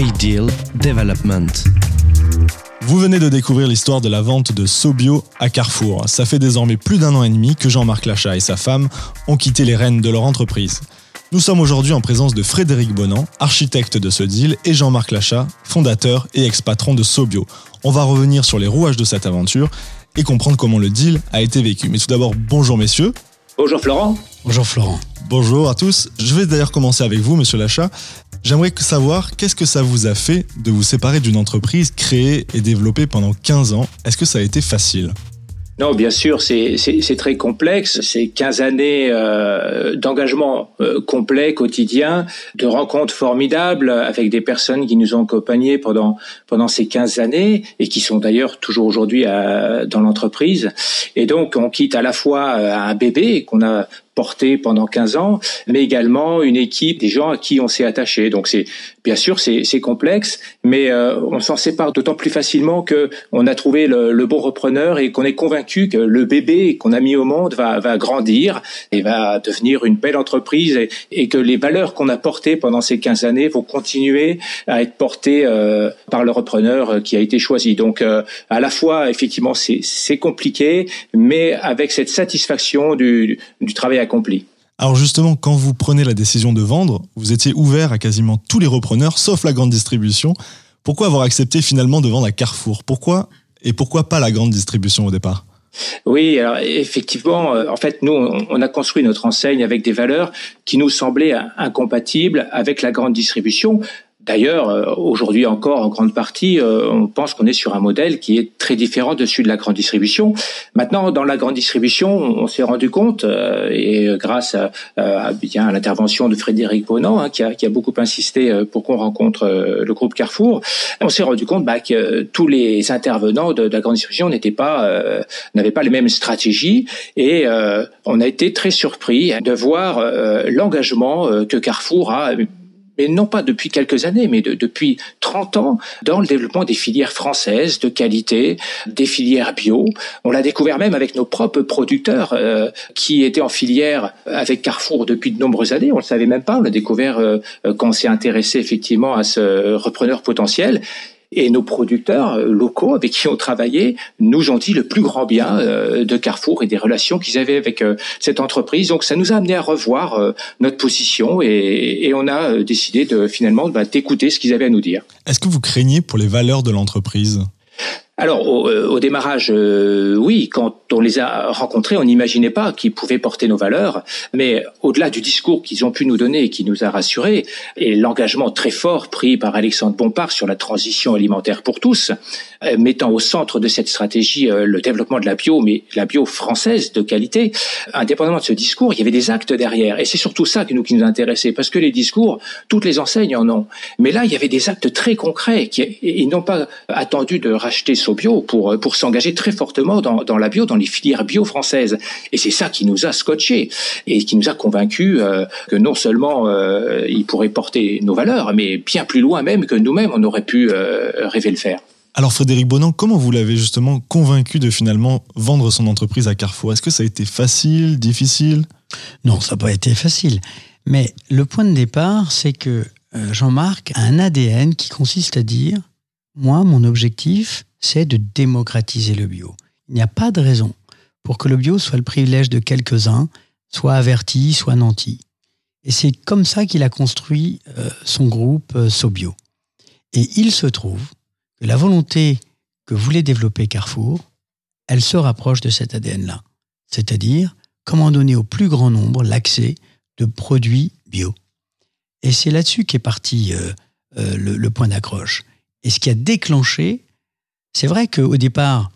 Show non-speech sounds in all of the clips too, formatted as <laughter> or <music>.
Ideal Development. Vous venez de découvrir l'histoire de la vente de Sobio à Carrefour. Ça fait désormais plus d'un an et demi que Jean-Marc Lachat et sa femme ont quitté les rênes de leur entreprise. Nous sommes aujourd'hui en présence de Frédéric Bonan, architecte de ce deal, et Jean-Marc Lachat, fondateur et ex-patron de Sobio. On va revenir sur les rouages de cette aventure et comprendre comment le deal a été vécu. Mais tout d'abord, bonjour messieurs. Bonjour Florent. Bonjour Florent. Bonjour à tous. Je vais d'ailleurs commencer avec vous, monsieur Lachat. J'aimerais savoir qu'est-ce que ça vous a fait de vous séparer d'une entreprise créée et développée pendant 15 ans? Est-ce que ça a été facile? Non, bien sûr, c'est très complexe. C'est 15 années euh, d'engagement euh, complet, quotidien, de rencontres formidables avec des personnes qui nous ont accompagnés pendant, pendant ces 15 années et qui sont d'ailleurs toujours aujourd'hui euh, dans l'entreprise. Et donc, on quitte à la fois un bébé qu'on a porté pendant 15 ans, mais également une équipe des gens à qui on s'est attaché. Donc c'est bien sûr c'est complexe, mais euh, on s'en sépare d'autant plus facilement que on a trouvé le, le bon repreneur et qu'on est convaincu que le bébé qu'on a mis au monde va, va grandir et va devenir une belle entreprise et, et que les valeurs qu'on a portées pendant ces 15 années vont continuer à être portées euh, par le repreneur qui a été choisi. Donc euh, à la fois effectivement c'est compliqué, mais avec cette satisfaction du, du travail accompli. Alors justement, quand vous prenez la décision de vendre, vous étiez ouvert à quasiment tous les repreneurs, sauf la grande distribution. Pourquoi avoir accepté finalement de vendre à Carrefour? Pourquoi et pourquoi pas la grande distribution au départ? Oui, alors effectivement, euh, en fait, nous, on a construit notre enseigne avec des valeurs qui nous semblaient incompatibles avec la grande distribution. D'ailleurs, euh, aujourd'hui encore, en grande partie, euh, on pense qu'on est sur un modèle qui est très différent de celui de la grande distribution. Maintenant, dans la grande distribution, on s'est rendu compte, euh, et grâce à, bien à l'intervention de Frédéric Bonan, hein, qui, a, qui, a, beaucoup insisté pour qu'on rencontre le groupe Carrefour, on s'est rendu compte bah, que tous les intervenants de, la grande distribution n'étaient pas, n'avaient pas les mêmes stratégies, et on a été très surpris de voir l'engagement que Carrefour a mais non pas depuis quelques années, mais depuis 30 ans, dans le développement des filières françaises de qualité, des filières bio. On l'a découvert même avec nos propres producteurs euh, qui étaient en filière avec Carrefour depuis de nombreuses années. On le savait même pas. On l'a découvert euh, quand on s'est intéressé effectivement à ce repreneur potentiel. Et nos producteurs euh, locaux avec qui on travaillait nous ont dit le plus grand bien euh, de Carrefour et des relations qu'ils avaient avec euh, cette entreprise. Donc ça nous a amené à revoir notre position et, on a décidé de finalement bah, d'écouter ce qu'ils avaient à nous dire. Est-ce que vous craignez pour les valeurs de l'entreprise? Alors au, au démarrage, oui, quand on les a rencontrés, on n'imaginait pas qu'ils pouvaient porter nos valeurs. Mais au-delà du discours qu'ils ont pu nous donner et qui nous a rassurés, et l'engagement très fort pris par Alexandre Bompard sur la transition alimentaire pour tous, euh, mettant au centre de cette stratégie euh, le développement de la bio, mais la bio française de qualité, indépendamment de ce discours, il y avait des actes derrière. Et c'est surtout ça qui nous, qui nous intéressait, parce que les discours, toutes les enseignes en ont. Mais là, il y avait des actes très concrets. Qui, ils n'ont pas attendu de racheter Sobio pour, pour s'engager très fortement dans, dans la bio, dans les filières bio françaises. Et c'est ça qui nous a scotché et qui nous a convaincus euh, que non seulement euh, il pourrait porter nos valeurs, mais bien plus loin même que nous-mêmes on aurait pu euh, rêver le faire. Alors Frédéric Bonan, comment vous l'avez justement convaincu de finalement vendre son entreprise à Carrefour? Est-ce que ça a été facile, difficile? Non, ça n'a pas été facile. Mais le point de départ, c'est que Jean-Marc a un ADN qui consiste à dire, moi, mon objectif, c'est de démocratiser le bio. Il n'y a pas de raison pour que le bio soit le privilège de quelques-uns, soit averti, soit nanti. Et c'est comme ça qu'il a construit euh, son groupe euh, Sobio. Et il se trouve que la volonté que voulait développer Carrefour, elle se rapproche de cet ADN-là. C'est-à-dire comment donner au plus grand nombre l'accès de produits bio. Et c'est là-dessus qu'est parti euh, le, le, point d'accroche. Et ce qui a déclenché c'est vrai qu'au départ,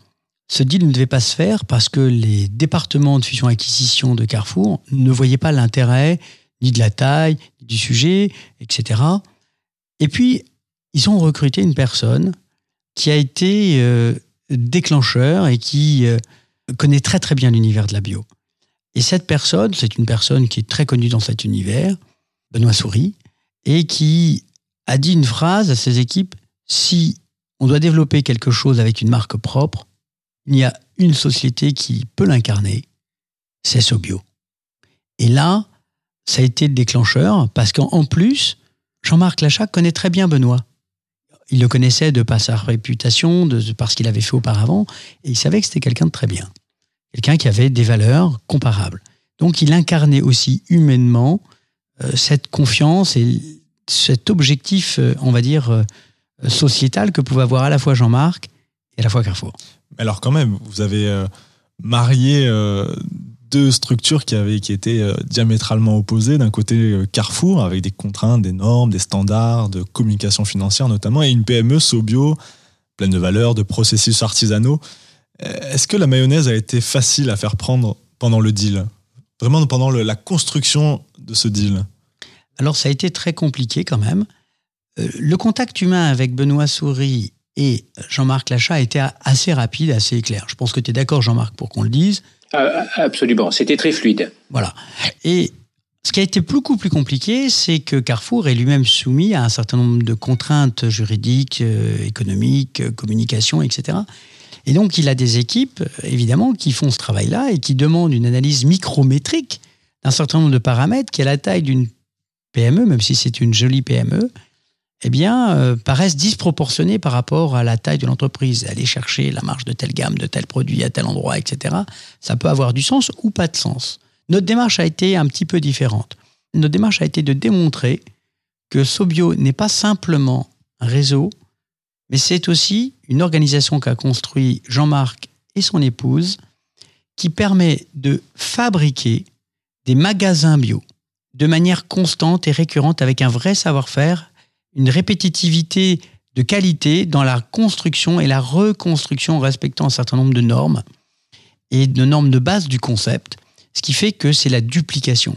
ce deal ne devait pas se faire parce que les départements de fusion-acquisition de Carrefour ne voyaient pas l'intérêt ni de la taille, ni du sujet, etc. Et puis, ils ont recruté une personne qui a été euh, déclencheur et qui euh, connaît très très bien l'univers de la bio. Et cette personne, c'est une personne qui est très connue dans cet univers, Benoît Souris, et qui a dit une phrase à ses équipes, si on doit développer quelque chose avec une marque propre, il y a une société qui peut l'incarner, c'est Sobio. Et là, ça a été le déclencheur, parce qu'en plus, Jean-Marc Lachat connaît très bien Benoît. il le connaissait de par sa réputation, de, par ce qu'il avait fait auparavant, et il savait que c'était quelqu'un de très bien. Quelqu'un qui avait des valeurs comparables. Donc il incarnait aussi humainement euh, cette confiance et cet objectif, euh, on va dire, euh, sociétal que pouvait avoir à la fois Jean-Marc et à la fois Carrefour. Alors quand même, vous avez marié deux structures qui, avaient, qui étaient diamétralement opposées. D'un côté, Carrefour, avec des contraintes, des normes, des standards, de communication financière notamment, et une PME Sobio, pleine de valeurs, de processus artisanaux. Est-ce que la mayonnaise a été facile à faire prendre pendant le deal? Vraiment pendant la construction de ce deal? Alors ça a été très compliqué quand même. Euh, le contact humain avec Benoît Souris et Jean-Marc Lachat a été assez rapide, assez clair. Je pense que tu es d'accord Jean-Marc pour qu'on le dise. Ah, absolument, c'était très fluide. Voilà. Et ce qui a été beaucoup plus compliqué, c'est que Carrefour est lui-même soumis à un certain nombre de contraintes juridiques, euh, économiques, euh, communication, etc. Et donc, il a des équipes, évidemment, qui font ce travail-là et qui demandent une analyse micrométrique d'un certain nombre de paramètres qui, à la taille d'une PME, même si c'est une jolie PME, eh bien, euh, paraissent disproportionnés par rapport à la taille de l'entreprise. Aller chercher la marge de telle gamme, de tel produit à tel endroit, etc., ça peut avoir du sens ou pas de sens. Notre démarche a été un petit peu différente. Notre démarche a été de démontrer que Sobio n'est pas simplement un réseau, mais c'est aussi une organisation qu'a construit Jean-Marc et son épouse qui permet de fabriquer des magasins bio de manière constante et récurrente avec un vrai savoir-faire, une répétitivité de qualité dans la construction et la reconstruction respectant un certain nombre de normes et de normes de base du concept, ce qui fait que c'est la duplication.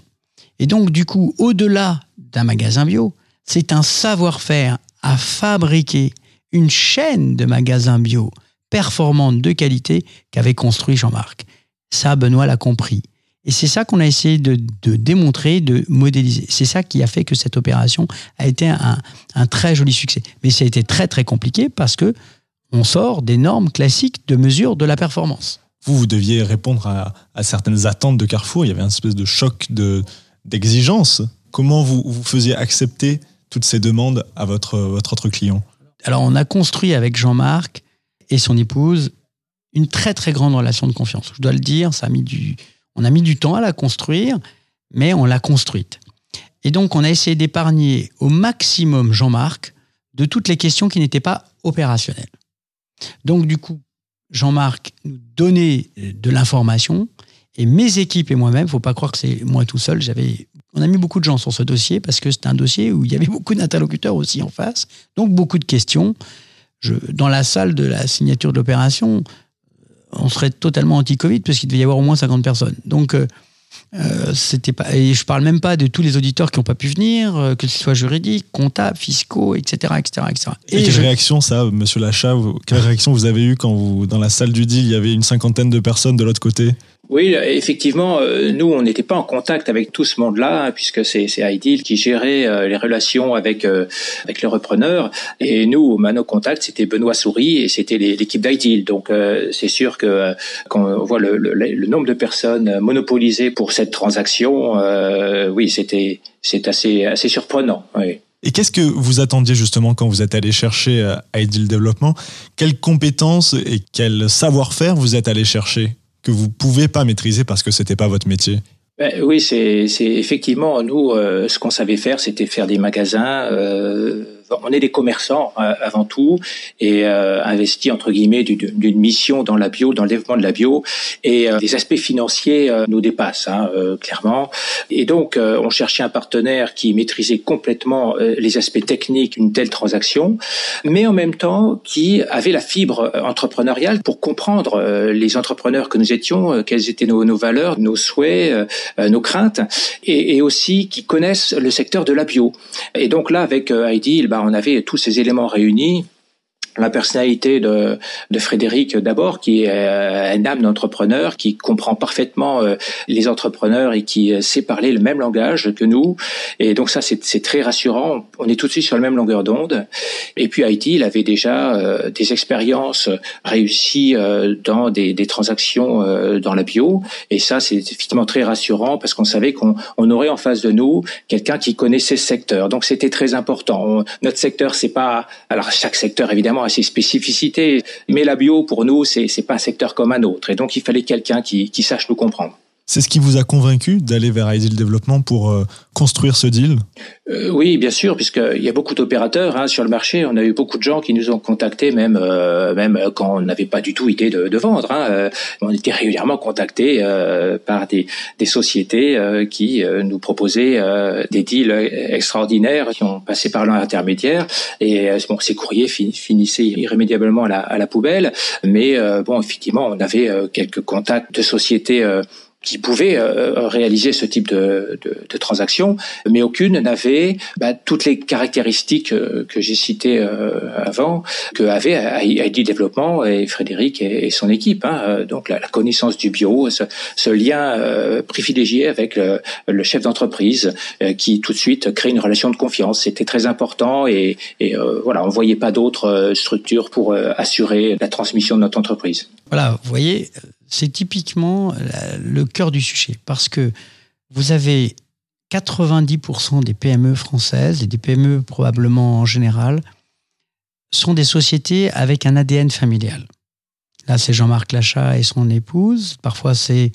Et donc, du coup, au-delà d'un magasin bio, c'est un savoir-faire à fabriquer une chaîne de magasins bio performante de qualité qu'avait construit Jean-Marc. Ça, Benoît l'a compris. Et c'est ça qu'on a essayé de, démontrer, de modéliser. C'est ça qui a fait que cette opération a été un, très joli succès. Mais ça a été très très compliqué parce que on sort des normes classiques de mesure de la performance. Vous, vous deviez répondre à, certaines attentes de Carrefour. Il y avait un espèce de choc d'exigence. Comment vous, vous faisiez accepter toutes ces demandes à votre, votre autre client? Alors, on a construit avec Jean-Marc et son épouse une très très grande relation de confiance. Je dois le dire, ça a mis du, on a mis du temps à la construire, mais on l'a construite. Et donc, on a essayé d'épargner au maximum Jean-Marc de toutes les questions qui n'étaient pas opérationnelles. Donc, du coup, Jean-Marc nous donnait de l'information et mes équipes et moi-même, faut pas croire que c'est moi tout seul, j'avais on a mis beaucoup de gens sur ce dossier parce que c'est un dossier où il y avait <laughs> beaucoup d'interlocuteurs aussi en face, donc beaucoup de questions. Dans la salle de la signature de l'opération, on serait totalement anti-Covid parce qu'il devait y avoir au moins 50 personnes. Donc, euh, euh, c'était pas, et je parle même pas de tous les auditeurs qui n'ont pas pu venir, euh, que ce soit juridiques, comptables, fiscaux, etc., etc., etc. Et, quelle réaction ça, Monsieur Lachat Quelle réaction vous avez eu quand vous, dans la salle du deal, il y avait une cinquantaine de personnes de l'autre côté? Oui, effectivement, euh, nous, on n'était pas en contact avec tout ce monde-là, puisque c'est Ideal qui gérait euh, les relations avec euh, avec les repreneurs. Et nous, nos contacts, c'était Benoît Souris et c'était l'équipe d'Ideal. Donc, c'est sûr que quand on voit le, le, nombre de personnes monopolisées pour cette transaction, oui, c'était c'est assez assez surprenant. Oui. Et qu'est-ce que vous attendiez justement quand vous êtes allé chercher Ideal Développement? Quelles compétences et quel savoir-faire vous êtes allé chercher? Que vous pouvez pas maîtriser parce que c'était pas votre métier ben oui, c'est effectivement nous euh, ce qu'on savait faire, c'était faire des magasins. Euh, on est des commerçants euh, avant tout et euh, investi entre guillemets d'une mission dans la bio, dans le développement de la bio. Et les aspects financiers nous dépassent hein, clairement. Et donc on cherchait un partenaire qui maîtrisait complètement les aspects techniques d'une telle transaction, mais en même temps qui avait la fibre entrepreneuriale pour comprendre les entrepreneurs que nous étions, quelles étaient nos, nos valeurs, nos souhaits euh, nos craintes et, et, aussi qui connaissent le secteur de la bio. Et donc là, avec euh, Heidi, bah, on avait tous ces éléments réunis la personnalité de, de Frédéric d'abord, qui est un âme d'entrepreneur, qui comprend parfaitement les entrepreneurs et qui sait parler le même langage que nous. Et donc ça, c'est très rassurant. On est tout de suite sur la même longueur d'onde. Et puis Haïti, il avait déjà des expériences réussies dans des, des transactions dans la bio. Et ça, c'est effectivement très rassurant parce qu'on savait qu'on on aurait en face de nous quelqu'un qui connaissait ce secteur. Donc c'était très important. notre secteur, c'est pas alors chaque secteur évidemment a ses spécificités, mais la bio pour nous, c'est pas un secteur comme un autre. Et donc il fallait quelqu'un qui, qui sache nous comprendre. C'est ce qui vous a convaincu d'aller vers Ideal Development pour euh, construire ce deal? Euh, Oui, bien sûr, puisqu'il y a beaucoup d'opérateurs hein, sur le marché. On a eu beaucoup de gens qui nous ont contactés, même euh, même quand on n'avait pas du tout idée de, de vendre. Hein. On était régulièrement contactés par des, des sociétés qui nous proposaient des deals extraordinaires qui ont passé par l'intermédiaire. Et bon, ces courriers finissaient irrémédiablement à la, à la poubelle. Mais bon, effectivement, on avait quelques contacts de sociétés qui pouvaient euh, réaliser ce type de, de, de transaction, mais aucune n'avait bah, toutes les caractéristiques euh, que j'ai citées euh, avant, que avait ID Développement et Frédéric et, son équipe. Hein. Donc la, connaissance du bio, ce, lien privilégié avec le, chef d'entreprise, qui tout de suite crée une relation de confiance. C'était très important et, et voilà, on voyait pas d'autres structures pour assurer la transmission de notre entreprise. Voilà, vous voyez, c'est typiquement le cœur du sujet parce que vous avez 90% des PME françaises et des PME probablement en général sont des sociétés avec un ADN familial. Là, c'est Jean-Marc Lachat et son épouse. Parfois, c'est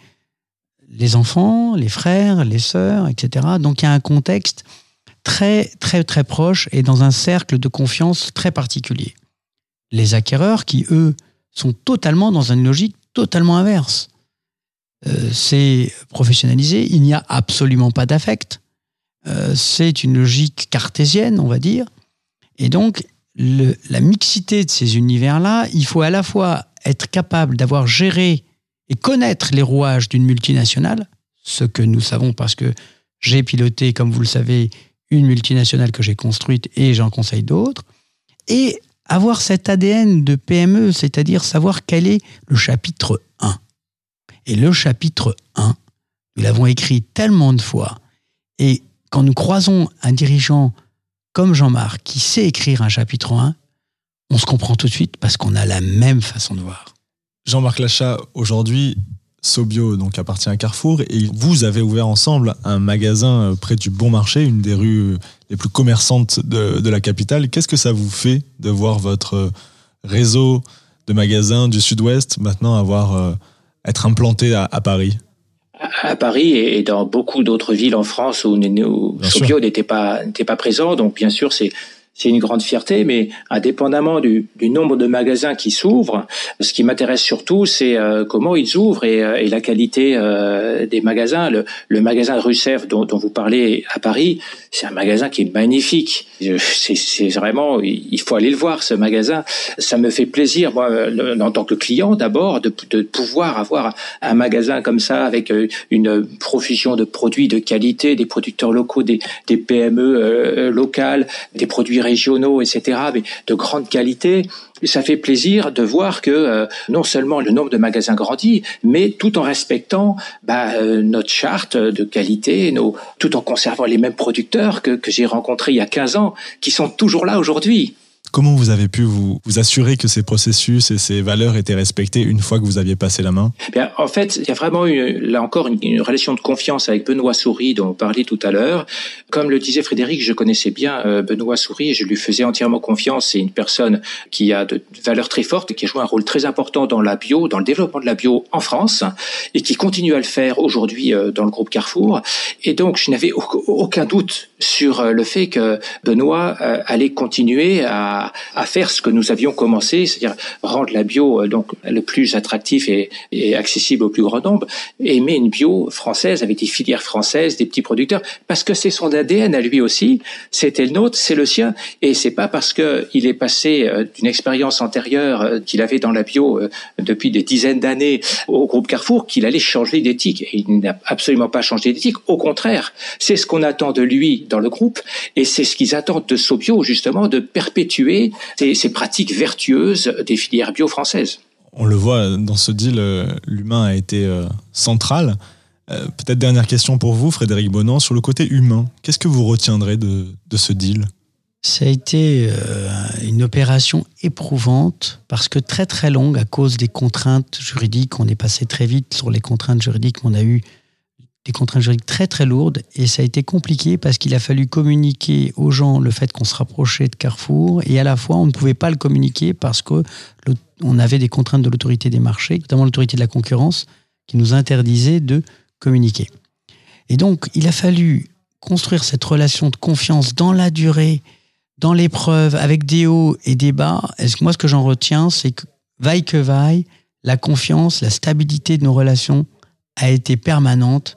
les enfants, les frères, les sœurs, etc. Donc, il y a un contexte très, très, très proche et dans un cercle de confiance très particulier. Les acquéreurs qui, eux, sont totalement dans une logique totalement inverse. Euh, c'est professionnalisé, il n'y a absolument pas d'affect. Euh, c'est une logique cartésienne, on va dire. Et donc, la mixité de ces univers-là, il faut à la fois être capable d'avoir géré et connaître les rouages d'une multinationale, ce que nous savons parce que j'ai piloté, comme vous le savez, une multinationale que j'ai construite et j'en conseille d'autres, et avoir cet ADN de PME, c'est-à-dire savoir quel est le chapitre 1. Et le chapitre 1, nous l'avons écrit tellement de fois, et quand nous croisons un dirigeant comme Jean-Marc qui sait écrire un chapitre 1, on se comprend tout de suite parce qu'on a la même façon de voir. Jean-Marc Lachat, aujourd'hui, Sobio donc appartient à Carrefour et vous avez ouvert ensemble un magasin euh, près du Bon Marché, une des rues les plus commerçantes de, la capitale. Qu'est-ce que ça vous fait de voir votre euh, réseau de magasins du Sud-Ouest maintenant avoir euh, être implanté à, Paris? À Paris et dans beaucoup d'autres villes en France où, Sobio n'était pas n'était pas présent. Donc bien sûr, c'est c'est une grande fierté, mais indépendamment du, du nombre de magasins qui s'ouvrent, ce qui m'intéresse surtout, c'est euh, comment ils ouvrent et, euh, et la qualité euh, des magasins. Le, le magasin Russef dont, dont, vous parlez à Paris, c'est un magasin qui est magnifique. C'est vraiment, il faut aller le voir ce magasin. Ça me fait plaisir, moi, en tant que client d'abord, de, de pouvoir avoir un magasin comme ça avec une profusion de produits de qualité, des producteurs locaux, des, des PME locales, des produits régionaux, etc., mais de grande qualité. ça fait plaisir de voir que euh, non seulement le nombre de magasins grandit, mais tout en respectant bah, euh, notre charte de qualité, nos, tout en conservant les mêmes producteurs que, que j'ai rencontrés il y a 15 ans, qui sont toujours là aujourd'hui. Comment vous avez pu vous, vous, assurer que ces processus et ces valeurs étaient respectés une fois que vous aviez passé la main? Bien, En fait, il y a vraiment eu, là encore une, relation de confiance avec Benoît Souris dont on parlait tout à l'heure. Comme le disait Frédéric, je connaissais bien euh, Benoît Souris et je lui faisais entièrement confiance. C'est une personne qui a de valeurs très fortes, qui a joué un rôle très important dans la bio, dans le développement de la bio en France et qui continue à le faire aujourd'hui euh, dans le groupe Carrefour. Et donc, je n'avais aucun doute sur euh, le fait que Benoît allait continuer à à, faire ce que nous avions commencé, c'est-à-dire rendre la bio euh, donc le plus attractif et, accessible au plus grand nombre, et aimer une bio française avec des filières françaises, des petits producteurs, parce que c'est son ADN à lui aussi, c'était le nôtre, c'est le sien, et c'est pas parce que il est passé euh, d'une expérience antérieure euh, qu'il avait dans la bio depuis des dizaines d'années au groupe Carrefour qu'il allait changer d'éthique. Et il n'a absolument pas changé d'éthique. Au contraire, c'est ce qu'on attend de lui dans le groupe, et c'est ce qu'ils attendent de Sobio justement de perpétuer ces, ces pratiques vertueuses des filières bio françaises. On le voit dans ce deal, euh, l'humain a été euh, central. Euh, peut-être dernière question pour vous, Frédéric Bonan, sur le côté humain. Qu'est-ce que vous retiendrez de, de ce deal? Ça a été une opération éprouvante parce que très très longue à cause des contraintes juridiques. On est passé très vite sur les contraintes juridiques. On a eu des contraintes juridiques très très lourdes et ça a été compliqué parce qu'il a fallu communiquer aux gens le fait qu'on se rapprochait de Carrefour et à la fois on ne pouvait pas le communiquer parce que on avait des contraintes de l'autorité des marchés, notamment l'autorité de la concurrence, qui nous interdisait de communiquer. Et donc il a fallu construire cette relation de confiance dans la durée, dans l'épreuve, avec des hauts et des bas. Moi ce que j'en retiens, c'est que vaille que vaille, la confiance, la stabilité de nos relations a été permanente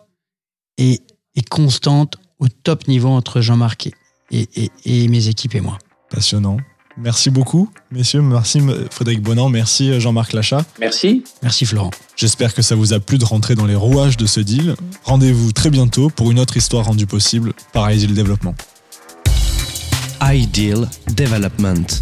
et, constante au top niveau entre Jean-Marc et, et, mes équipes et moi. Passionnant. Merci beaucoup, messieurs. Merci Frédéric Bonan. Merci Jean-Marc Lachat. Merci. Merci Florent. J'espère que ça vous a plu de rentrer dans les rouages de ce deal. Rendez-vous très bientôt pour une autre histoire rendue possible par Ideal Development. Ideal Development.